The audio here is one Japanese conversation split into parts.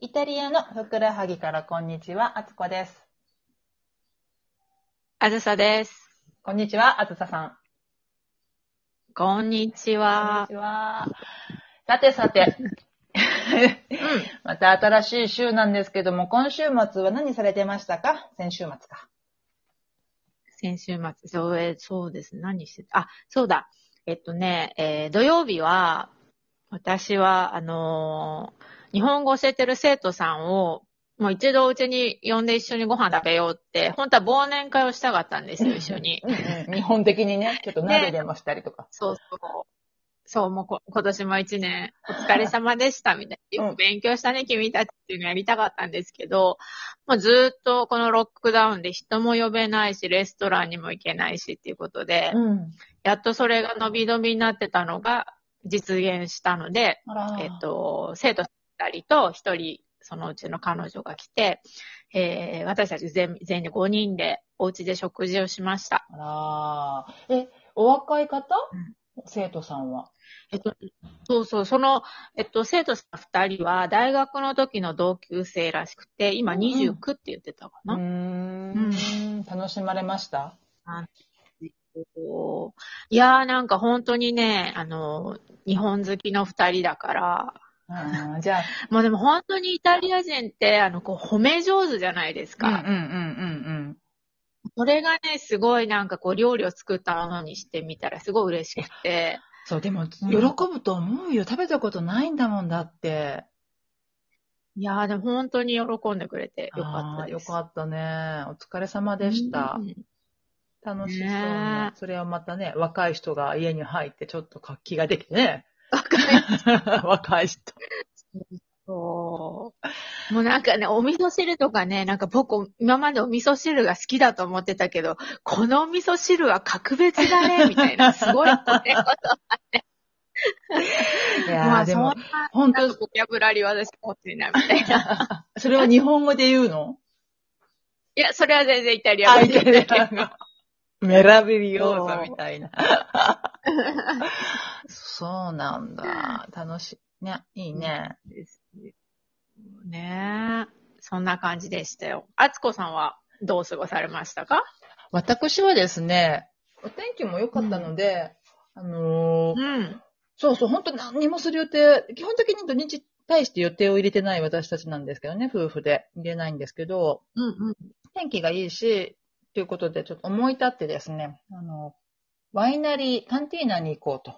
イタリアのふくらはぎからこんにちは、あつこです。あずさです。こんにちは、あつささん。こんにちこんはに。ちは。さてさて、また新しい週なんですけども、今週末は何されてましたか？先週末か。先週末、そう、えーそうです。何してたあ、そうだ。えっとね、えー土曜日は、私は、あのー日本語教えてる生徒さんを、もう一度うちに呼んで一緒にご飯食べようって、本当は忘年会をしたかったんですよ、一緒に。日本的にね、ちょっと鍋でもしたりとか。そうそう。そう、もうこ今年も一年お疲れ様でした、みたいな。よく勉強したね、君たちっていうのやりたかったんですけど、もうずーっとこのロックダウンで人も呼べないし、レストランにも行けないしっていうことで、うん。やっとそれが伸び伸びになってたのが実現したので、えっ、と、生徒二人と一人、そのうちの彼女が来て、えー私たち全全員で5人でお家で食事をしました。あらえ、お若い方、生徒さんは。えっと、そうそう、その、えっと、生徒さん二人は大学の時の同級生らしくて、今うんうん29って言ってたかな。ん。楽しまれました？いやーなんか本当にね、あの、日本好きの二人だから、あーじゃあ、もうでも本当にイタリア人って、あの、こう、褒め上手じゃないですか。うんうんうんうんそれがね、すごいなんかこう、料理を作ったものにしてみたらすごい嬉しくて、そう、でも、うん喜ぶと思うよ。食べたことないんだもんだって。いやーでも本当に喜んでくれてよかったです。よかったね。お疲れ様でしたう。ん楽しそうねね。それをまたね、若い人が家に入ってちょっと活気ができてね。若い人。そう。もうなんかね、お味噌汁とかね、なんか僕、今までお味噌汁が好きだと思ってたけど、このお味噌汁は格別だね、みたいな、すごいことあって。いやーまあ、でもそんな、、本当ボキャブラリー私持ってないみたいな。それは日本語で言うの？いや、それは全然イタリア語でイタリア語メラビリオーザみたいな。そうなんだ。楽しい。ね、いいね。ねえ。そんな感じでしたよ。あつこさんはどう過ごされましたか？私はですね、お天気も良かったので、あのーうん。そうそう、本当何にもする予定、基本的に土日対して予定を入れてない私たちなんですけどね、夫婦で入れないんですけど、うんうん。天気がいいし、ということでちょっと思い立ってですね、あの、ワイナリー、カンティーナに行こうと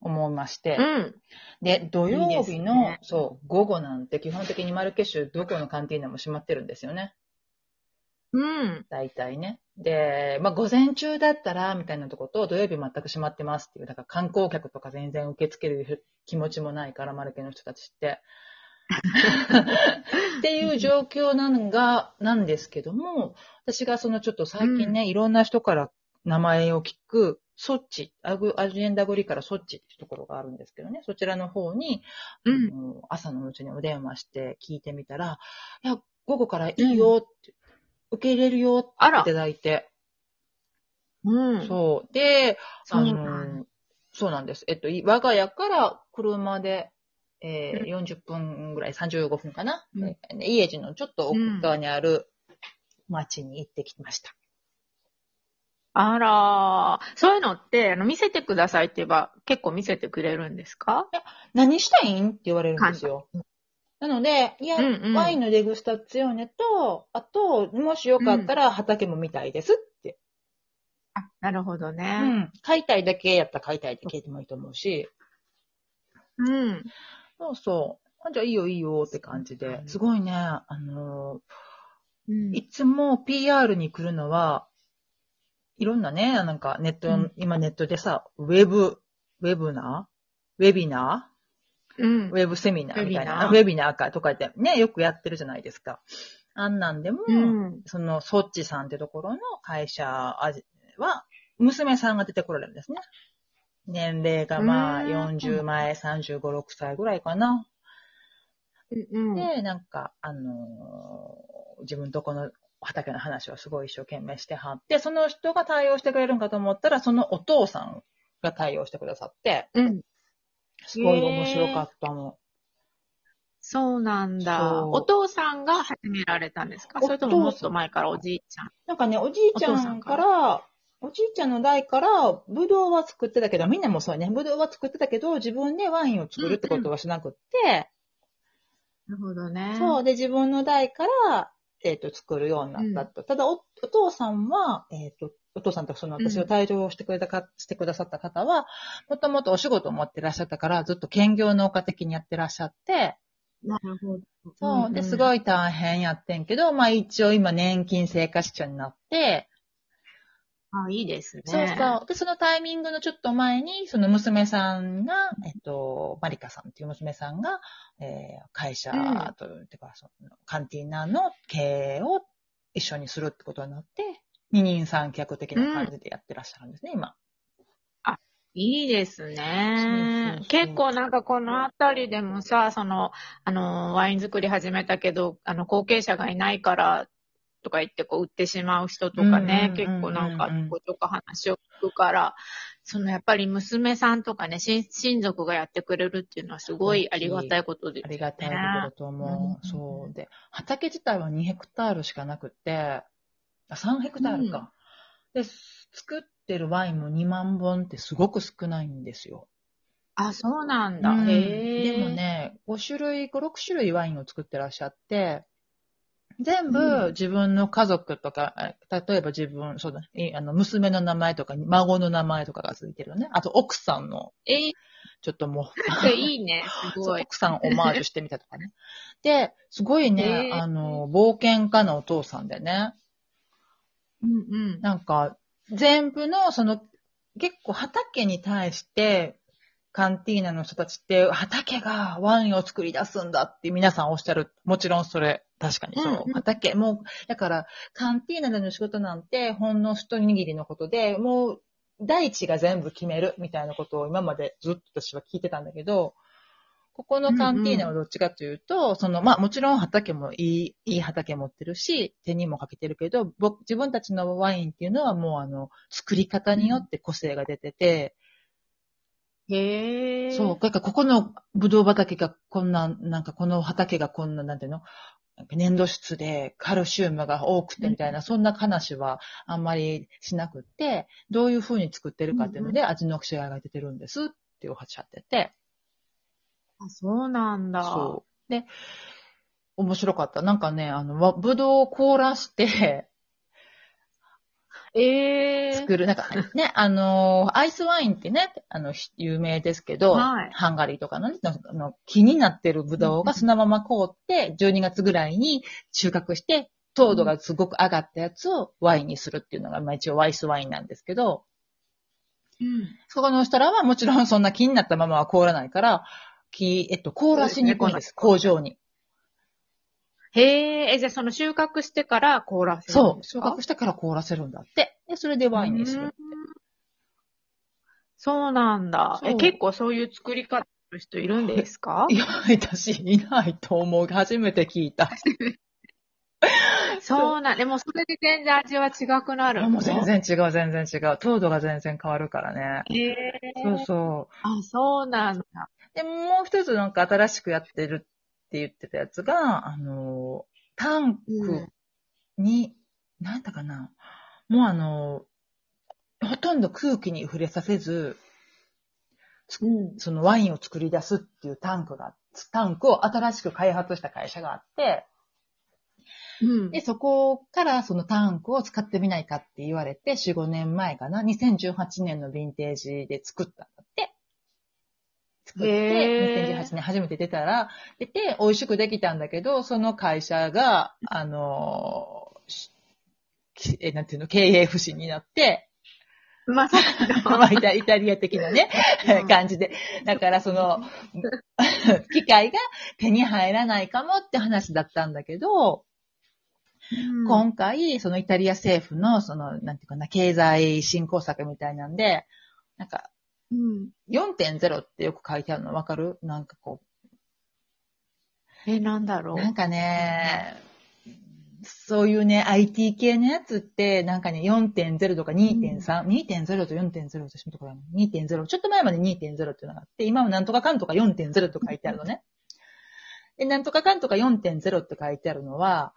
思いまして、うん。で、土曜日の、ねそう、午後なんて基本的にマルケ州どこのカンティーナも閉まってるんですよね。うん。大体ね。で、まあ、午前中だったら、みたいなとこと、土曜日全く閉まってますっていう、だから観光客とか全然受け付ける気持ちもないから、マルケの人たちって。っていう状況なんが、なんですけども、私がそのちょっと最近ね、いろんな人から名前を聞く、ソッチ、アグアジェンダゴリからソッチっていうところがあるんですけどね、そちらの方に、うん。朝のうちにお電話して聞いてみたら、いや、午後からいいよって、受け入れるよっていただいて、うん。そう。で、あそうのなん、そうなんです。えっと、い我が家から車で、えー 40分ぐらい、35分かな？うんえー家路のちょっと奥側にある町に行ってきました。あらー、そういうのって、あの、見せてくださいって言えば、結構見せてくれるんですか？何したいんって言われるんですよ。なので、いや、うんうんワインのデグスタッツヨーネと、あと、もしよかったら畑も見たいですって。あ、なるほどうね。ん。買いたいだけやったら買いたいだけでもいいと思うし、うん。そうそう。あじゃあいいよいいよって感じで。すごいね、あのうんいつも PR に来るのは、いろんなね、なんかネット、うん今ネットでさ、ウェブ、ウェブナー？ウェビナうんーウ。ェブセミナーみたいな？ウウェェビナーかとか言ってね、よくやってるじゃないですか。あんなんでも、うん。その、ソッチさんってところの会社は、娘さんが出てこられるんですね。年齢がまあうーん40前、35、6歳ぐらいかな。うん。で、なんか、あのー自分とこの畑の話をすごい一生懸命してはって、その人が対応してくれるんかと思ったら、そのお父さんが対応してくださって、うん。すごい面白かったの。そうなんだ。そうお父さんが始められたんですか？おそれとももっと前からおじいちゃん？なんかね、おじいちゃんから、おじいちゃんの代から、ぶどうは作ってたけど、みんなもそうね、ぶどうは作ってたけど、自分でワインを作るってことはしなくって、なるほどね。そう、で、自分の代から、えっ、と、作るようになったと。ただお、お父さんは、えっ、と、お父さんとその私を退場してくれたか、してくださった方は、もともとお仕事を持ってらっしゃったから、ずっと兼業農家的にやってらっしゃって、なるほど。そう、で、すい。ごい大変やってんけど、まあ一応今年金生活者になって、あ、いいですね。そうそう。で、そのタイミングのちょっと前に、その娘さんが、えっと、マリカさんっていう娘さんが、えー会社うんというか、そのカンティーナの経営を一緒にするってことになって、二人三脚的な感じでやってらっしゃるんですね、今。いいですねそうそうそう結構なんかこのあたりでもさ、その、あの、ワイン作り始めたけど、あの、後継者がいないから、とか言ってこう売ってしまう人とかね、うんうんうんうん結構なんかこちょこ話を聞くから、そのやっぱり娘さんとかね、親親族がやってくれるっていうのはすごいありがたいことですあね。りがたいことだと思う。うんそう。で、畑自体は2ヘクタールしかなくて、あ、3ヘクタールか。で、作ってるワインも2万本ってすごく少ないんですよ。あ、そうなんだ。うんへえ。でも、ね、5種類、5、6種類ワインを作ってらっしゃって、全うん部自分の家族とか、え例えば自分、そうだ、いあの、娘の名前とか、孫の名前とかがついてるね。あと奥さんの、えー、ちょっともそれいいね。すう、ごい。奥さんオマージュしてみたとかね。で、すごいね、へーあの、冒険家のお父さんでね、うんうん。なんか、全部の、その、結構畑に対して、カンティーナの人たちって、畑がワインを作り出すんだって皆さんおっしゃる。もちろんそれ、確かにそう。うんもう、だから、カンティーナでの仕事なんて、ほんの一握りのことで、もう、大地が全部決めるみたいなことを今までずっと私は聞いてたんだけど、ここのカンティーナはどっちかというと、その、まあもちろん畑もいい、いい畑持ってるし、手にもかけてるけど、僕、自分たちのワインっていうのはもうあの、作り方によって個性が出てて、へえ。そう、だからここのブドウ畑がこんな、なんかこの畑がこんな、なんていうの？粘土質でカルシウムが多くてみたいな、そんな話はあんまりしなくって、どういう風に作ってるかっていうので味の違いが出てるんですっておっしゃってて、あ、そうなんだ。そう。で、面白かった。なんかね、あの、わぶどうを凍らしてええ作る。なんかね、あの、アイスワインってね、あの、ひ有名ですけど、はいハンガリーとかのね、あの木になってるぶどうがそのまま凍って、12月ぐらいに収穫して、糖度がすごく上がったやつをワインにするっていうのが、まあ一応アイスワインなんですけど、うん。そこの人らはもちろんそんな木になったままは凍らないから、木、えっと、凍らしに行くんです、そうですね工場に。へえ、え、じゃあその収穫してから凍らせるんそう、収穫してから凍らせるんだって。で、それでワインにする。うんそうなんだ。え、結構そういう作り方の人いるんですか？いや、私いないと思う。初めて聞いた。そうなん、でもそれで全然味は違くなるのもう全。然違う、全然違う。糖度が全然変わるからね。へえ。そうそう。あ、そうなんだ。で、もう一つなんか新しくやってるって言ってたやつが、あの、タンクに、なんだかな。もうあの、ほとんど空気に触れさせず、うん。そのワインを作り出すっていうタンクが、タンクを新しく開発した会社があって、うん。で、そこからそのタンクを使ってみないかって言われて、4、5年前かな、2018年のヴィンテージで作ったんだって。作って、へー。2018年初めて出たら、出て、美味しくできたんだけど、その会社が、あのえ、なんていうの、経営不振になって、まさかまあイタイタリア的なねう、ん。感じで。だからその、機械が手に入らないかもって話だったんだけど、うん。今回、そのイタリア政府の、その、なんていうかな、経済振興策みたいなんで、なんか、うん。4.0ってよく書いてあるのわかる？なんかこえ、なんだろう？う。なんかね、そういうね、IT 系のやつって、なんかね、4.0とか2.3、2.0と4.0私のところに2.0、ちょっと前まで2.0っていうのがあって、今はなんとかかんとか4.0と書いてあるのね。で、なんとかかんとか4.0って書いてあるのは、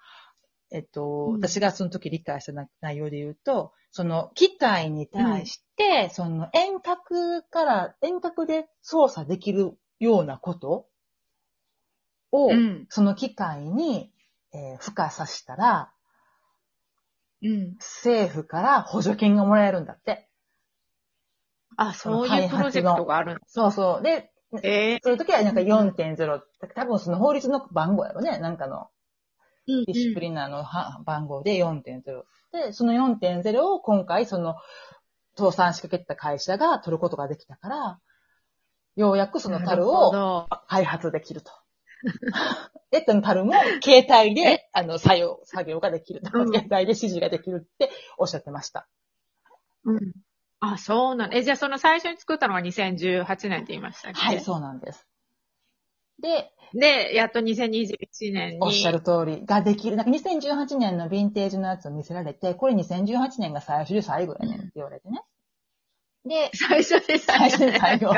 えっと、うん私がその時理解したな内容で言うと、その機械に対して、その遠隔から、遠隔で操作できるようなことを、うん。その機械に、えー付加させたら、うん。政府から補助金がもらえるんだって。あ、そういうプロジェクトがあるんそうそう。で、ええそういう時はなんか4.0、多分その法律の番号やろね、なんかの。ディシプリナーのは番号で4.0。で、その4.0を今回その倒産しかけた会社が取ることができたから、ようやくその樽を開発できると。で、その樽も携帯で、あの、作業、作業ができる。うん携帯で指示ができるっておっしゃってました。うん。あ、そうなんえ、じゃあその最初に作ったのが2018年って言いましたっけ？はい、そうなんです。で、で、やっと2021年に。おっしゃる通りができる。なんか2018年のヴィンテージのやつを見せられて、これ2018年が最初で最後やねんって言われてね。で、最初で最初で最後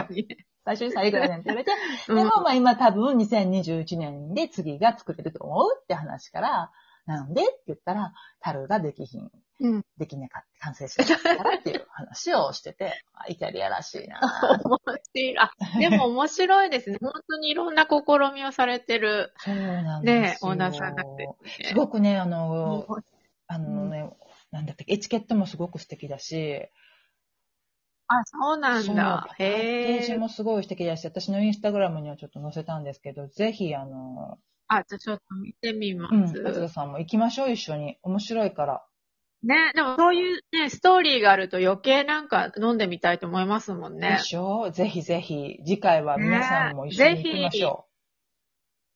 最初に最後やねんって言われて、うんでもまあ今多分2021年で次が作れると思うって話から、なんで？って言ったら、樽ができひん、うん。できなかった、完成しなかったからっていう話をしてて、あイタリアらしいな面白い。あ、でも面白いですね。本当にいろんな試みをされてる。そうなんですよ。ねオーナーさんだってすごくね、あもの、うあのね、なんだっけ、エチケットもすごく素敵だし、あ、そうなんだ。へえ。もすごい素敵だし、私のインスタグラムにはちょっと載せたんですけど、ぜひ、あの、あ、じゃあちょっと見てみまうん、す。松田さんも行きましょう、一緒に。面白いから。ね、でもそういうね、ストーリーがあると余計なんか飲んでみたいと思いますもんねで。しょうぜひぜひ、次回は皆さんも一緒に行きましょ